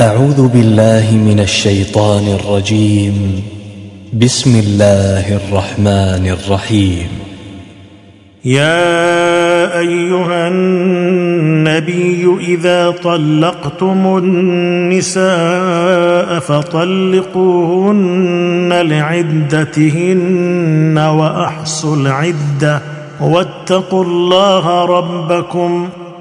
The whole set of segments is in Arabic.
أعوذ بالله من الشيطان الرجيم. بسم الله الرحمن الرحيم. يا أيها النبي إذا طلقتم النساء فطلقوهن لعدتهن وأحصوا العدة. واتقوا الله ربكم.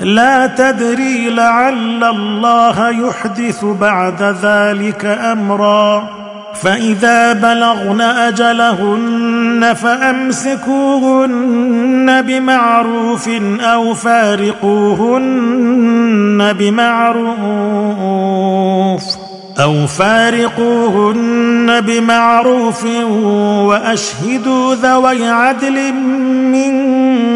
لا تدري لعل الله يحدث بعد ذلك أمرا. فإذا بلغن أجلهن فأمسكوهن بمعروف أو فارقوهن بمعروف أو فارقوهن بمعروف وأشهدوا ذوي عدل منكم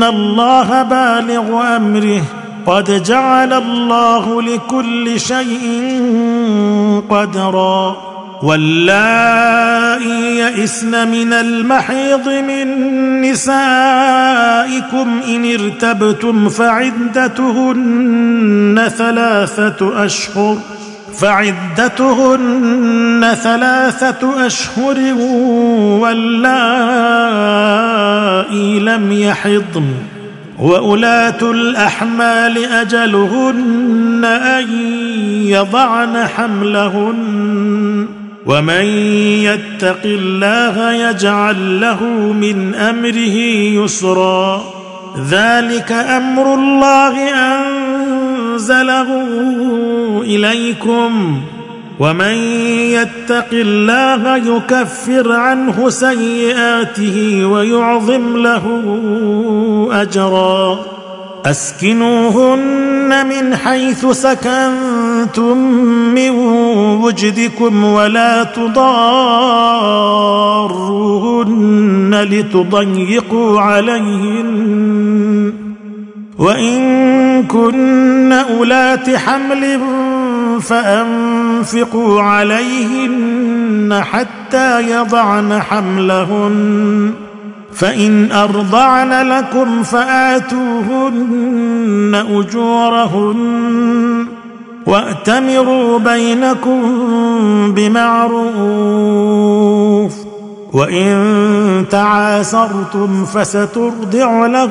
ان الله بالغ امره قد جعل الله لكل شيء قدرا واللائي يئسن من المحيض من نسائكم ان ارتبتم فعدتهن ثلاثة اشهر فعدتهن ثلاثة أشهر واللائي لم يحضن. وأولاة الأحمال أجلهن أن يضعن حملهن. ومن يتق الله يجعل له من أمره يسرا. ذلك أمر الله أنزله إليكم ومن يتق الله يكفر عنه سيئاته ويعظم له أجرا. أسكنوهن من حيث سكنتم من وجدكم ولا تضاروهن لتضيقوا عليهن. وإن كن أولات حمل فأنفقوا عليهن حتى يضعن حملهن. فإن أرضعن لكم فآتوهن أجورهن. وأتمروا بينكم بمعروف. وإن تعاسرتم فسترضع له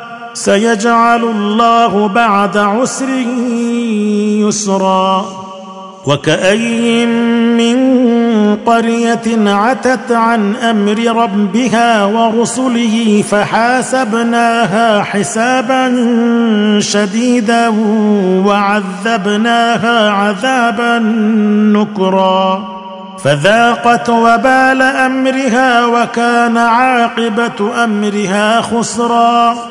سيجعل الله بعد عسر يسرا وكأين من قرية عتت عن أمر ربها ورسله فحاسبناها حسابا شديدا وعذبناها عذابا نكرا فذاقت وبال أمرها وكان عاقبة أمرها خسرا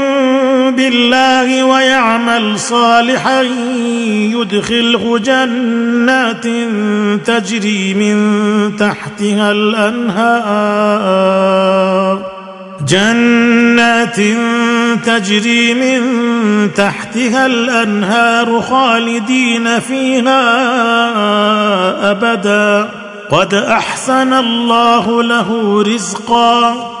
بالله ويعمل صالحا يدخله جنات تجري من تحتها الأنهار. جنات تجري من تحتها الأنهار خالدين فيها أبدا. قد أحسن الله له رزقا.